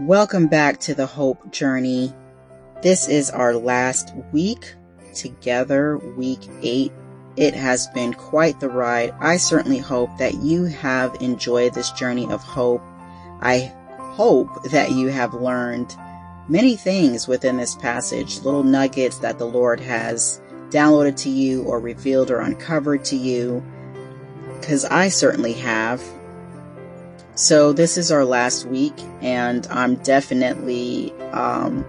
Welcome back to the Hope Journey. This is our last week together, week eight. It has been quite the ride. I certainly hope that you have enjoyed this journey of hope. I hope that you have learned many things within this passage, little nuggets that the Lord has downloaded to you or revealed or uncovered to you. Cause I certainly have. So this is our last week and I'm definitely, um,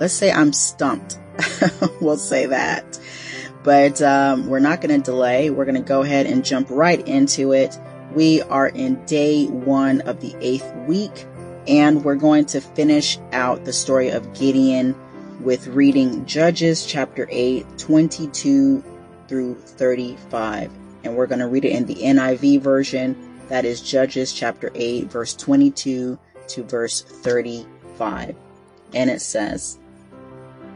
let's say I'm stumped. we'll say that. But, um, we're not going to delay. We're going to go ahead and jump right into it. We are in day one of the eighth week and we're going to finish out the story of Gideon with reading Judges chapter 8, 22 through 35. And we're going to read it in the NIV version that is Judges chapter 8, verse 22 to verse 35. And it says,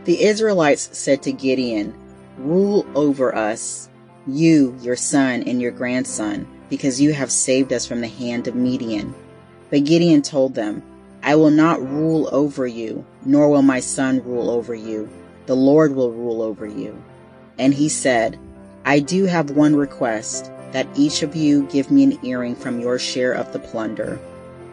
The Israelites said to Gideon, Rule over us, you, your son, and your grandson, because you have saved us from the hand of Midian. But Gideon told them, I will not rule over you, nor will my son rule over you. The Lord will rule over you. And he said, I do have one request that each of you give me an earring from your share of the plunder.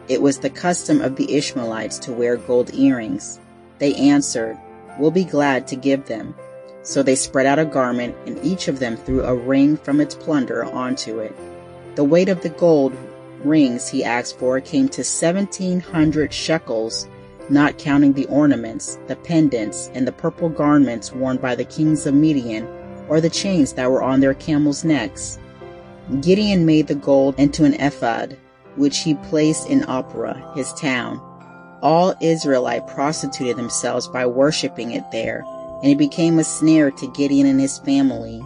It was the custom of the Ishmaelites to wear gold earrings. They answered, We'll be glad to give them. So they spread out a garment, and each of them threw a ring from its plunder onto it. The weight of the gold rings he asked for came to seventeen hundred shekels, not counting the ornaments, the pendants, and the purple garments worn by the kings of Midian, or the chains that were on their camels' necks. Gideon made the gold into an ephod, which he placed in Ophrah, his town. All Israelite prostituted themselves by worshipping it there, and it became a snare to Gideon and his family.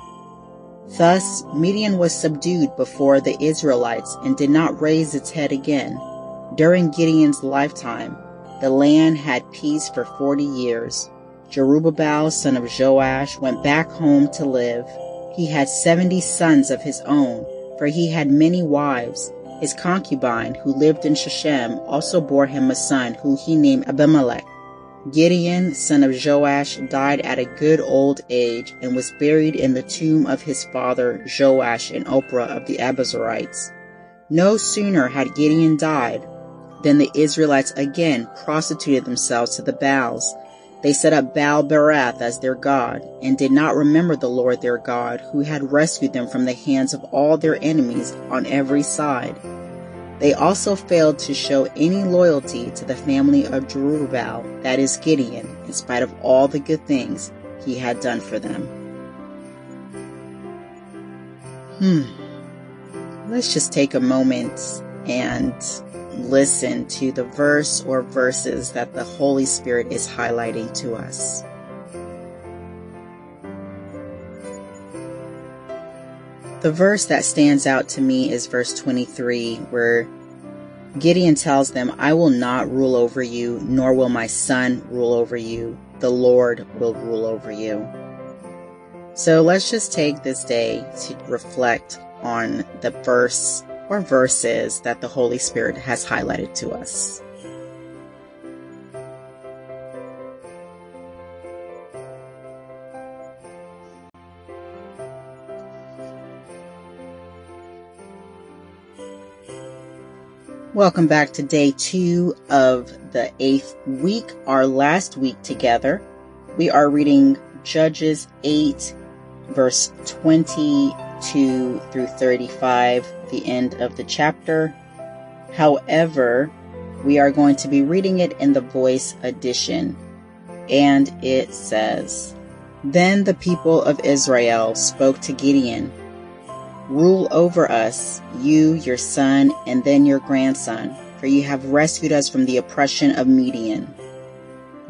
Thus, Midian was subdued before the Israelites and did not raise its head again. During Gideon's lifetime, the land had peace for forty years. Jerubbaal, son of Joash, went back home to live he had seventy sons of his own, for he had many wives. His concubine, who lived in Shechem, also bore him a son, who he named Abimelech. Gideon, son of Joash, died at a good old age and was buried in the tomb of his father Joash in Ophrah of the Abiezrites. No sooner had Gideon died than the Israelites again prostituted themselves to the Baals they set up Baal Berith as their God and did not remember the Lord their God who had rescued them from the hands of all their enemies on every side. They also failed to show any loyalty to the family of Jerubbaal, that is Gideon, in spite of all the good things he had done for them. Hmm. Let's just take a moment and listen to the verse or verses that the Holy Spirit is highlighting to us. The verse that stands out to me is verse 23, where Gideon tells them, I will not rule over you, nor will my son rule over you. The Lord will rule over you. So let's just take this day to reflect on the verse or verses that the Holy Spirit has highlighted to us. Welcome back to day two of the eighth week, our last week together. We are reading Judges 8, verse 20 2 through 35, the end of the chapter. However, we are going to be reading it in the voice edition. And it says, Then the people of Israel spoke to Gideon, Rule over us, you, your son, and then your grandson, for you have rescued us from the oppression of Midian.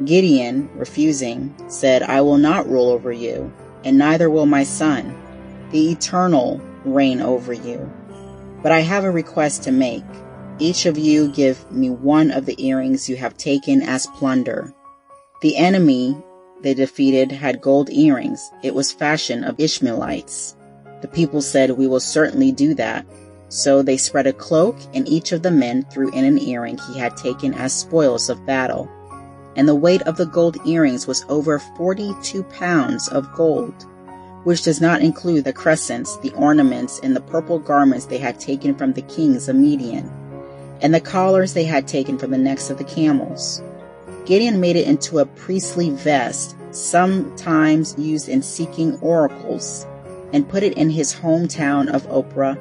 Gideon, refusing, said, I will not rule over you, and neither will my son the eternal reign over you. But I have a request to make. Each of you give me one of the earrings you have taken as plunder. The enemy they defeated had gold earrings. It was fashion of Ishmaelites. The people said, we will certainly do that. So they spread a cloak, and each of the men threw in an earring he had taken as spoils of battle. And the weight of the gold earrings was over 42 pounds of gold, which does not include the crescents, the ornaments, and the purple garments they had taken from the kings of Midian, and the collars they had taken from the necks of the camels. Gideon made it into a priestly vest, sometimes used in seeking oracles, and put it in his hometown of Ophrah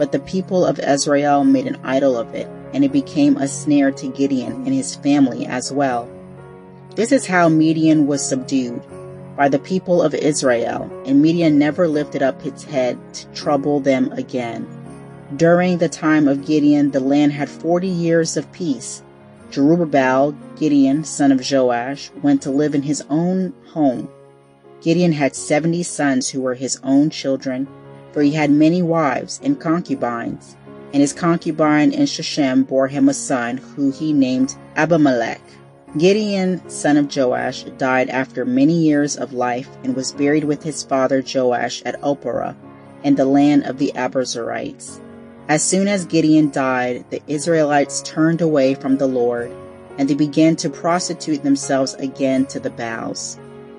but the people of Israel made an idol of it, and it became a snare to Gideon and his family as well. This is how Midian was subdued by the people of Israel, and Midian never lifted up its head to trouble them again. During the time of Gideon, the land had forty years of peace. Jerubbaal, Gideon, son of Joash, went to live in his own home. Gideon had seventy sons who were his own children, for he had many wives and concubines. And his concubine in Shechem bore him a son, who he named Abimelech. Gideon, son of Joash, died after many years of life and was buried with his father Joash at Ophrah, in the land of the Abiezrites. As soon as Gideon died, the Israelites turned away from the Lord, and they began to prostitute themselves again to the Baals.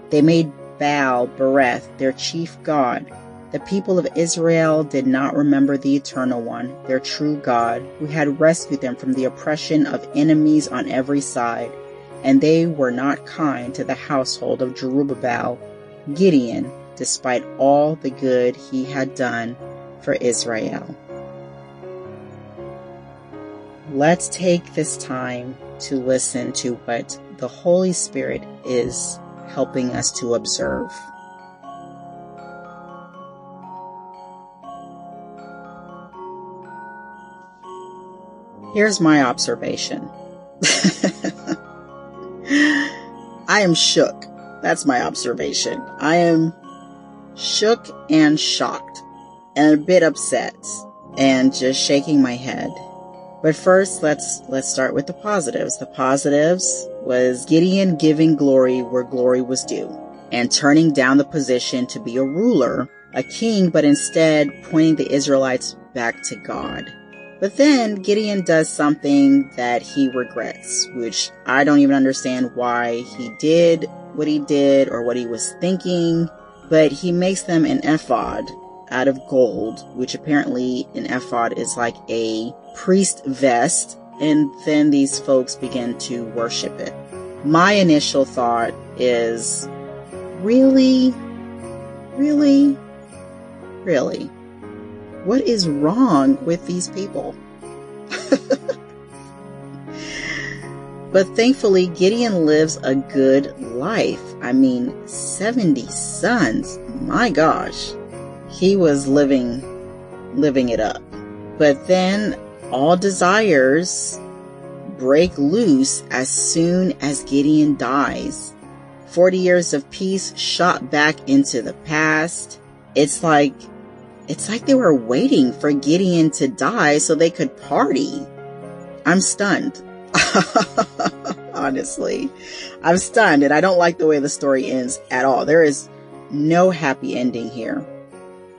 They made Baal Berith their chief god, the people of Israel did not remember the Eternal One, their true God, who had rescued them from the oppression of enemies on every side, and they were not kind to the household of Jerubbaal, Gideon, despite all the good he had done for Israel. Let's take this time to listen to what the Holy Spirit is helping us to observe. Here's my observation. I am shook. That's my observation. I am shook and shocked and a bit upset and just shaking my head. But first, let's, let's start with the positives. The positives was Gideon giving glory where glory was due and turning down the position to be a ruler, a king, but instead pointing the Israelites back to God. But then Gideon does something that he regrets, which I don't even understand why he did what he did or what he was thinking. But he makes them an ephod out of gold, which apparently an ephod is like a priest vest. And then these folks begin to worship it. My initial thought is, really? Really? Really? What is wrong with these people? but thankfully, Gideon lives a good life. I mean, 70 sons. My gosh. He was living, living it up. But then all desires break loose as soon as Gideon dies. 40 years of peace shot back into the past. It's like it's like they were waiting for Gideon to die so they could party. I'm stunned. Honestly, I'm stunned and I don't like the way the story ends at all. There is no happy ending here.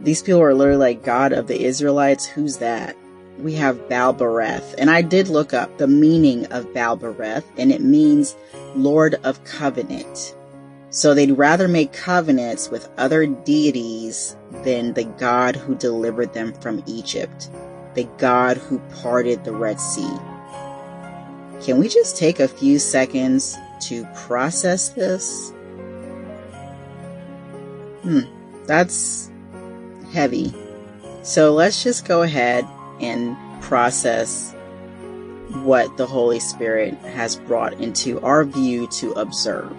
These people are literally like God of the Israelites. Who's that? We have Baal Berith. And I did look up the meaning of Baal Berith and it means Lord of Covenant. So they'd rather make covenants with other deities than the God who delivered them from Egypt, the God who parted the Red Sea. Can we just take a few seconds to process this? Hmm, that's heavy. So let's just go ahead and process what the Holy Spirit has brought into our view to observe.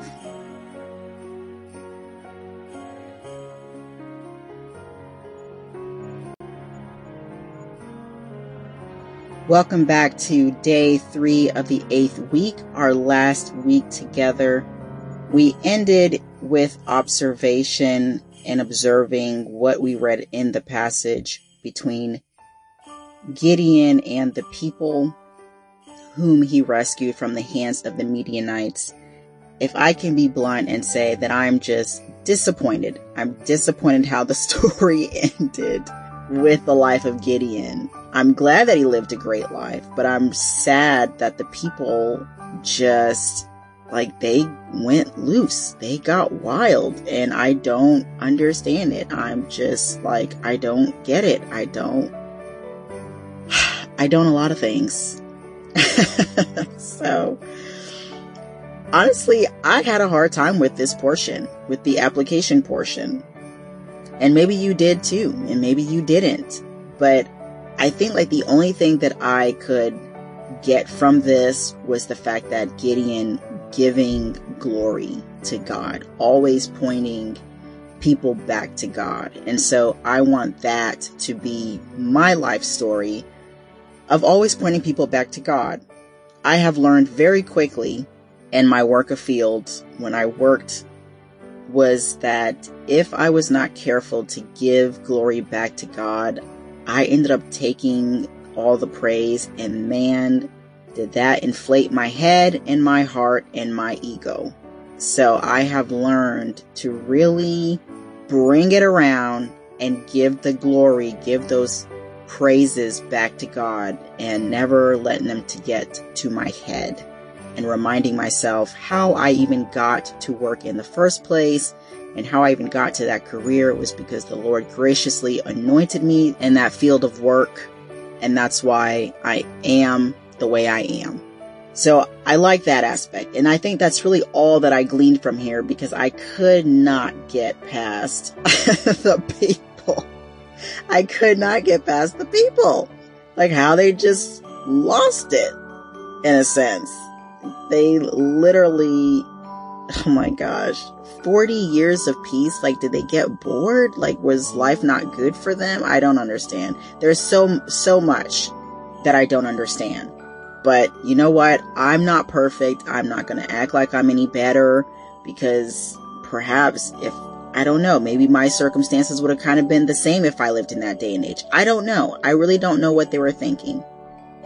Welcome back to day three of the eighth week, our last week together. We ended with observation and observing what we read in the passage between Gideon and the people whom he rescued from the hands of the Midianites. If I can be blunt and say that I'm just disappointed, I'm disappointed how the story ended. With the life of Gideon. I'm glad that he lived a great life, but I'm sad that the people just like they went loose. They got wild and I don't understand it. I'm just like, I don't get it. I don't, I don't a lot of things. so honestly, I had a hard time with this portion, with the application portion. And maybe you did too, and maybe you didn't. But I think like the only thing that I could get from this was the fact that Gideon giving glory to God, always pointing people back to God. And so I want that to be my life story of always pointing people back to God. I have learned very quickly in my work of fields when I worked was that if I was not careful to give glory back to God, I ended up taking all the praise and man, did that inflate my head and my heart and my ego. So I have learned to really bring it around and give the glory, give those praises back to God and never letting them to get to my head and reminding myself how I even got to work in the first place and how I even got to that career. Was because the Lord graciously anointed me in that field of work. And that's why I am the way I am. So I like that aspect. And I think that's really all that I gleaned from here because I could not get past the people. I could not get past the people. Like how they just lost it in a sense. They literally, oh my gosh, 40 years of peace. Like, did they get bored? Like, was life not good for them? I don't understand. There's so, so much that I don't understand. But you know what? I'm not perfect. I'm not going to act like I'm any better because perhaps if I don't know, maybe my circumstances would have kind of been the same if I lived in that day and age. I don't know. I really don't know what they were thinking.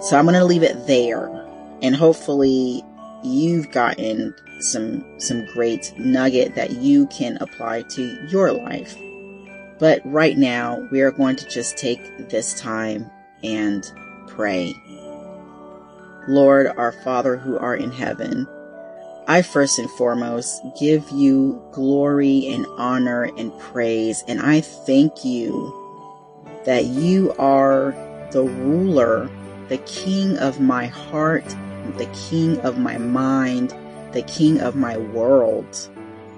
So I'm going to leave it there. And hopefully you've gotten some, some great nugget that you can apply to your life. But right now we are going to just take this time and pray. Lord, our Father who art in heaven, I first and foremost give you glory and honor and praise. And I thank you that you are the ruler, the king of my heart, the king of my mind, the king of my world.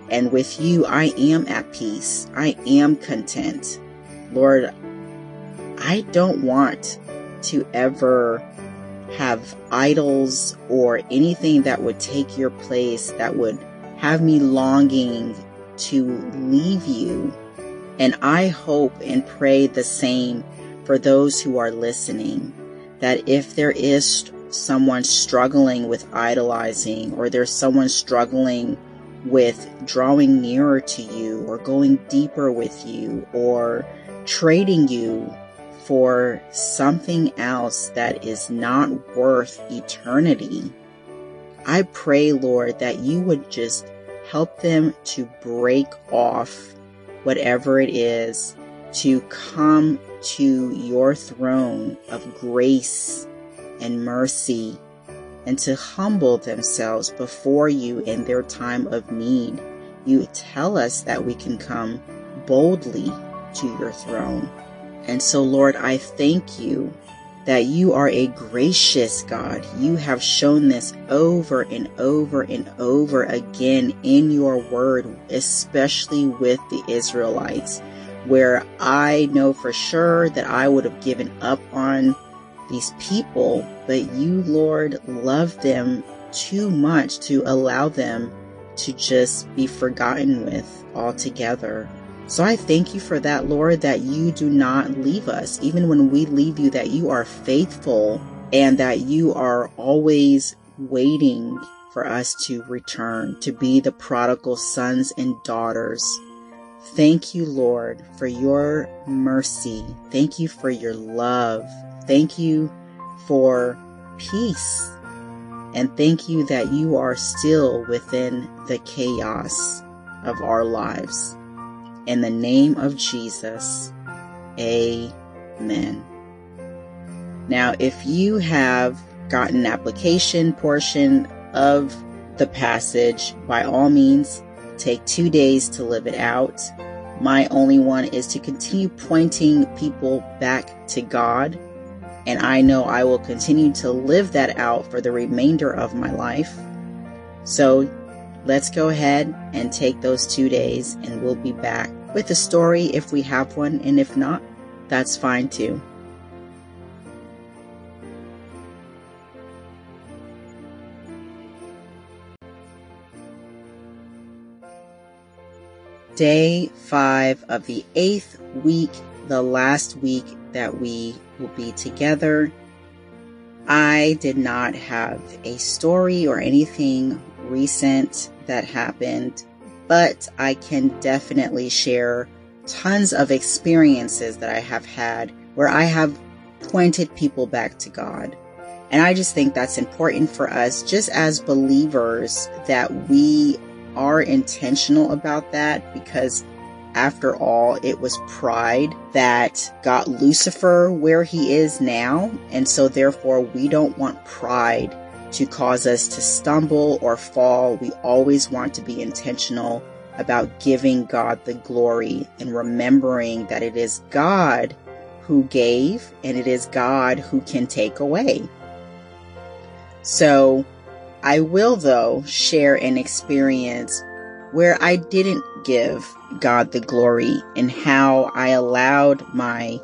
And with you, I am at peace. I am content. Lord, I don't want to ever have idols or anything that would take your place that would have me longing to leave you. And I hope and pray the same for those who are listening that if there is someone struggling with idolizing or there's someone struggling with drawing nearer to you or going deeper with you or trading you for something else that is not worth eternity. I pray, Lord, that you would just help them to break off whatever it is to come to your throne of grace and mercy and to humble themselves before you in their time of need. You tell us that we can come boldly to your throne. And so, Lord, I thank you that you are a gracious God. You have shown this over and over and over again in your word, especially with the Israelites, where I know for sure that I would have given up on these people, but you, Lord, love them too much to allow them to just be forgotten with altogether. So I thank you for that, Lord, that you do not leave us. Even when we leave you, that you are faithful and that you are always waiting for us to return, to be the prodigal sons and daughters. Thank you, Lord, for your mercy. Thank you for your love. Thank you for peace. And thank you that you are still within the chaos of our lives. In the name of Jesus, amen. Now, if you have gotten application portion of the passage, by all means, take two days to live it out. My only one is to continue pointing people back to God. And I know I will continue to live that out for the remainder of my life. So let's go ahead and take those two days and we'll be back with a story if we have one. And if not, that's fine too. Day five of the eighth week, the last week that we will be together. I did not have a story or anything recent that happened, but I can definitely share tons of experiences that I have had where I have pointed people back to God. And I just think that's important for us, just as believers, that we are intentional about that because after all, it was pride that got Lucifer where he is now. And so therefore we don't want pride to cause us to stumble or fall. We always want to be intentional about giving God the glory and remembering that it is God who gave and it is God who can take away. So I will, though, share an experience where I didn't give God the glory and how I allowed my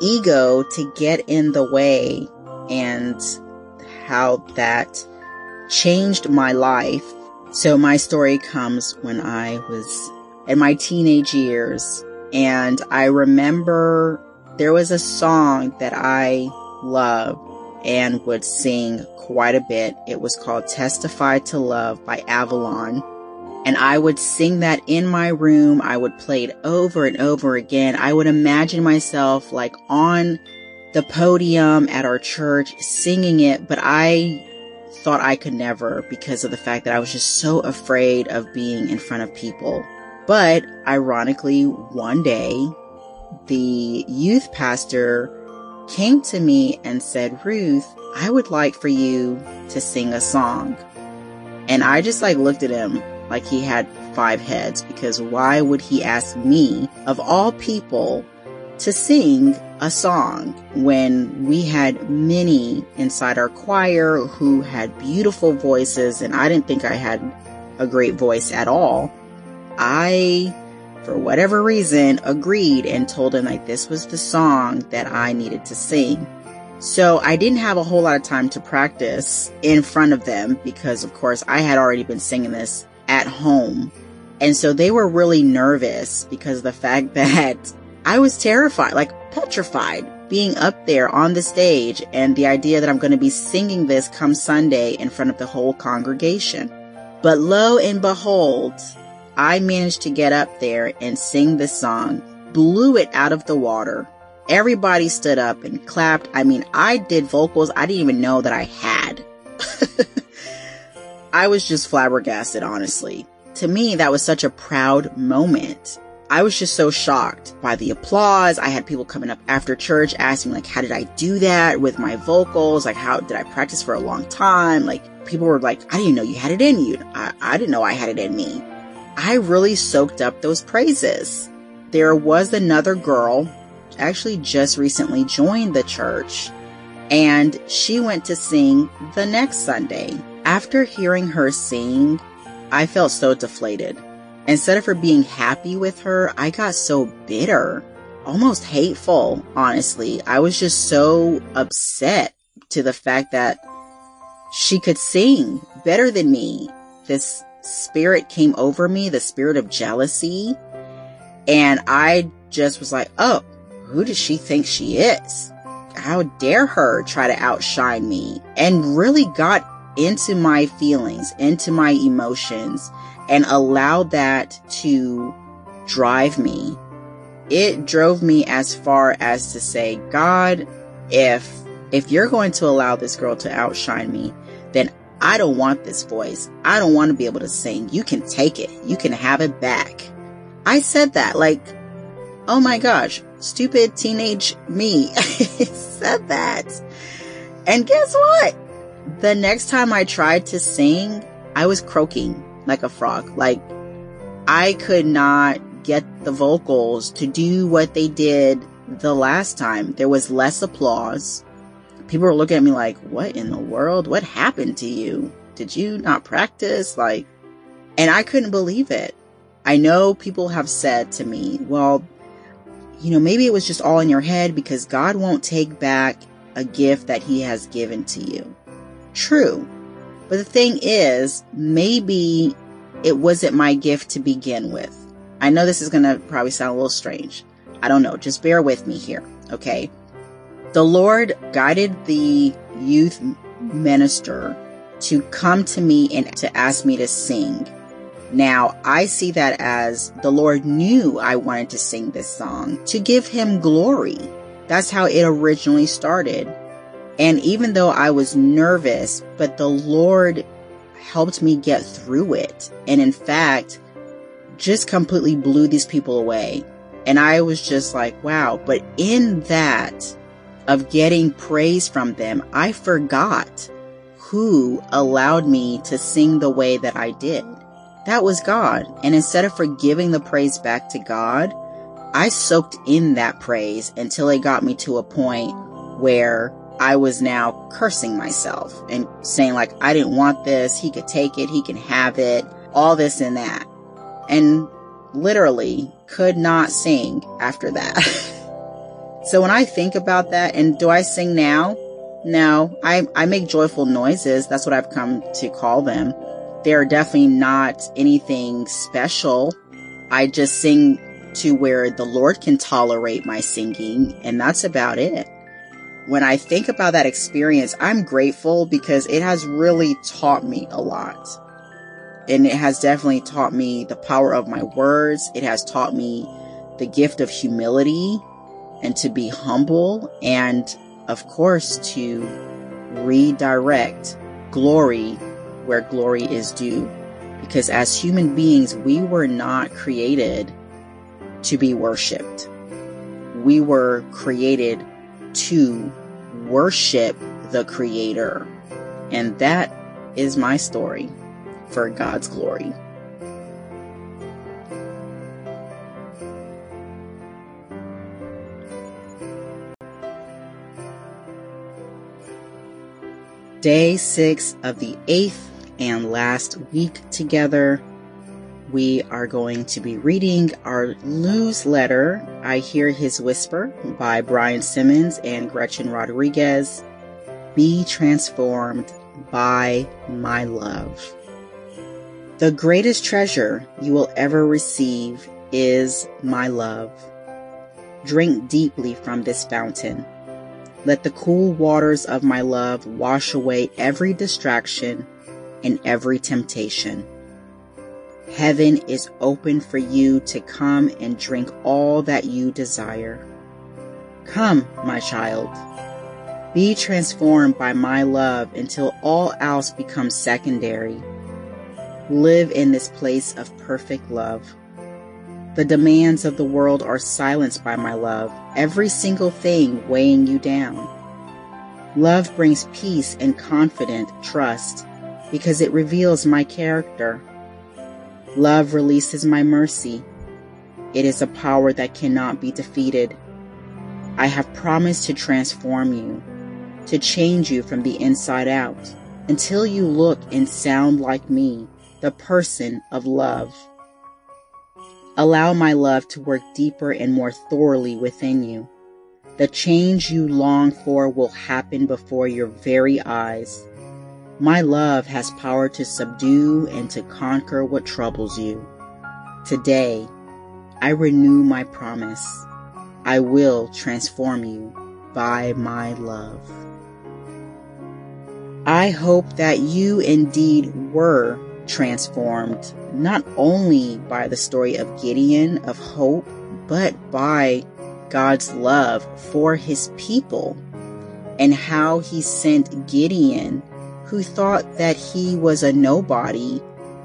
ego to get in the way and how that changed my life. So my story comes when I was in my teenage years and I remember there was a song that I loved and would sing quite a bit. It was called Testify to Love by Avalon. And I would sing that in my room. I would play it over and over again. I would imagine myself like on the podium at our church singing it, but I thought I could never because of the fact that I was just so afraid of being in front of people. But ironically, one day, the youth pastor came to me and said, Ruth, I would like for you to sing a song. And I just like looked at him like he had five heads because why would he ask me, of all people, to sing a song when we had many inside our choir who had beautiful voices and I didn't think I had a great voice at all. I for whatever reason, agreed and told him like this was the song that I needed to sing. So I didn't have a whole lot of time to practice in front of them because of course I had already been singing this at home. And so they were really nervous because of the fact that I was terrified, like petrified being up there on the stage and the idea that I'm going to be singing this come Sunday in front of the whole congregation. But lo and behold, I managed to get up there and sing the song, blew it out of the water. Everybody stood up and clapped. I mean, I did vocals I didn't even know that I had. I was just flabbergasted, honestly. To me, that was such a proud moment. I was just so shocked by the applause. I had people coming up after church asking, like, how did I do that with my vocals? Like, how did I practice for a long time? Like, people were like, I didn't know you had it in you. I, I didn't know I had it in me. I really soaked up those praises. There was another girl, actually just recently joined the church, and she went to sing the next Sunday. After hearing her sing, I felt so deflated. Instead of her being happy with her, I got so bitter, almost hateful, honestly. I was just so upset to the fact that she could sing better than me. This spirit came over me, the spirit of jealousy. And I just was like, oh, who does she think she is? How dare her try to outshine me? And really got into my feelings, into my emotions, and allowed that to drive me. It drove me as far as to say, God, if, if you're going to allow this girl to outshine me, then I don't want this voice. I don't want to be able to sing. You can take it. You can have it back. I said that like, oh my gosh, stupid teenage me said that. And guess what? The next time I tried to sing, I was croaking like a frog. Like I could not get the vocals to do what they did the last time. There was less applause. People were looking at me like, what in the world? What happened to you? Did you not practice? Like, and I couldn't believe it. I know people have said to me, well, you know, maybe it was just all in your head because God won't take back a gift that he has given to you. True. But the thing is, maybe it wasn't my gift to begin with. I know this is going to probably sound a little strange. I don't know. Just bear with me here. Okay. The Lord guided the youth minister to come to me and to ask me to sing. Now, I see that as the Lord knew I wanted to sing this song to give him glory. That's how it originally started. And even though I was nervous, but the Lord helped me get through it. And in fact, just completely blew these people away. And I was just like, wow. But in that of getting praise from them, I forgot who allowed me to sing the way that I did. That was God. And instead of forgiving the praise back to God, I soaked in that praise until it got me to a point where I was now cursing myself and saying like, I didn't want this. He could take it. He can have it. All this and that. And literally could not sing after that. so when I think about that and do I sing now? No, I, I make joyful noises. That's what I've come to call them. They're definitely not anything special. I just sing to where the Lord can tolerate my singing and that's about it when I think about that experience, I'm grateful because it has really taught me a lot. And it has definitely taught me the power of my words. It has taught me the gift of humility and to be humble and of course to redirect glory where glory is due. Because as human beings, we were not created to be worshiped. We were created to worship the Creator. And that is my story for God's glory. Day six of the eighth and last week together we are going to be reading our newsletter, I Hear His Whisper by Brian Simmons and Gretchen Rodriguez. Be transformed by my love. The greatest treasure you will ever receive is my love. Drink deeply from this fountain. Let the cool waters of my love wash away every distraction and every temptation. Heaven is open for you to come and drink all that you desire. Come, my child. Be transformed by my love until all else becomes secondary. Live in this place of perfect love. The demands of the world are silenced by my love, every single thing weighing you down. Love brings peace and confident trust because it reveals my character. Love releases my mercy. It is a power that cannot be defeated. I have promised to transform you, to change you from the inside out, until you look and sound like me, the person of love. Allow my love to work deeper and more thoroughly within you. The change you long for will happen before your very eyes. My love has power to subdue and to conquer what troubles you. Today, I renew my promise. I will transform you by my love. I hope that you indeed were transformed, not only by the story of Gideon of hope, but by God's love for his people and how he sent Gideon who thought that he was a nobody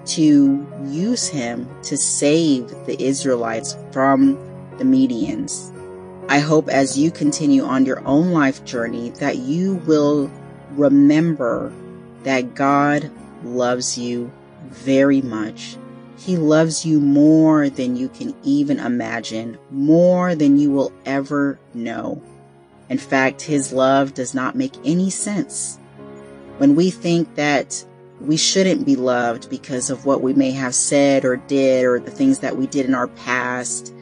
to use him to save the Israelites from the Midians. I hope as you continue on your own life journey that you will remember that God loves you very much. He loves you more than you can even imagine, more than you will ever know. In fact, His love does not make any sense. When we think that we shouldn't be loved because of what we may have said or did or the things that we did in our past,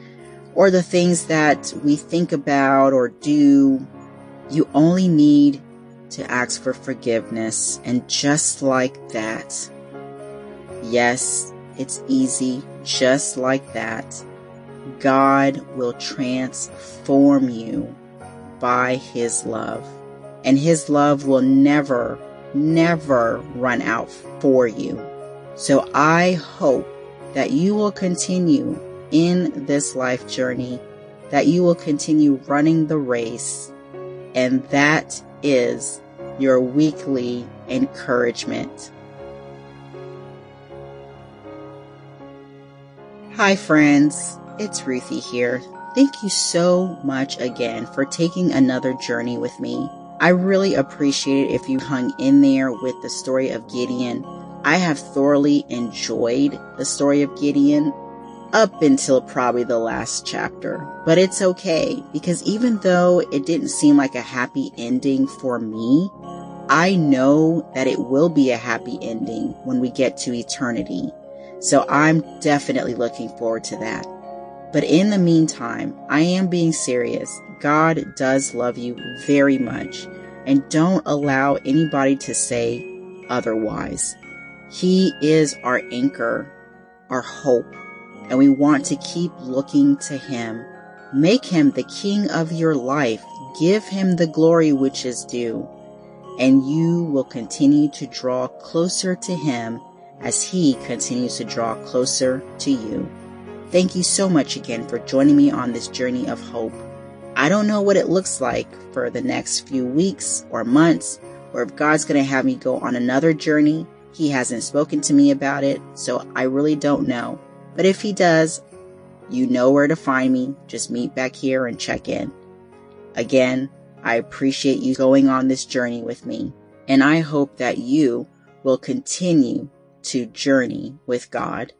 or the things that we think about or do, you only need to ask for forgiveness. And just like that, yes, it's easy, just like that, God will transform you by His love. And His love will never, never run out for you. So I hope that you will continue in this life journey, that you will continue running the race. And that is your weekly encouragement. Hi, friends. It's Ruthie here. Thank you so much again for taking another journey with me. I really appreciate it if you hung in there with the story of Gideon. I have thoroughly enjoyed the story of Gideon up until probably the last chapter. But it's okay because even though it didn't seem like a happy ending for me, I know that it will be a happy ending when we get to eternity. So I'm definitely looking forward to that. But in the meantime, I am being serious. God does love you very much and don't allow anybody to say otherwise. He is our anchor, our hope, and we want to keep looking to Him. Make Him the King of your life. Give Him the glory which is due, and you will continue to draw closer to Him as He continues to draw closer to you. Thank you so much again for joining me on this journey of hope. I don't know what it looks like for the next few weeks or months, or if God's going to have me go on another journey. He hasn't spoken to me about it, so I really don't know. But if he does, you know where to find me. Just meet back here and check in. Again, I appreciate you going on this journey with me, and I hope that you will continue to journey with God.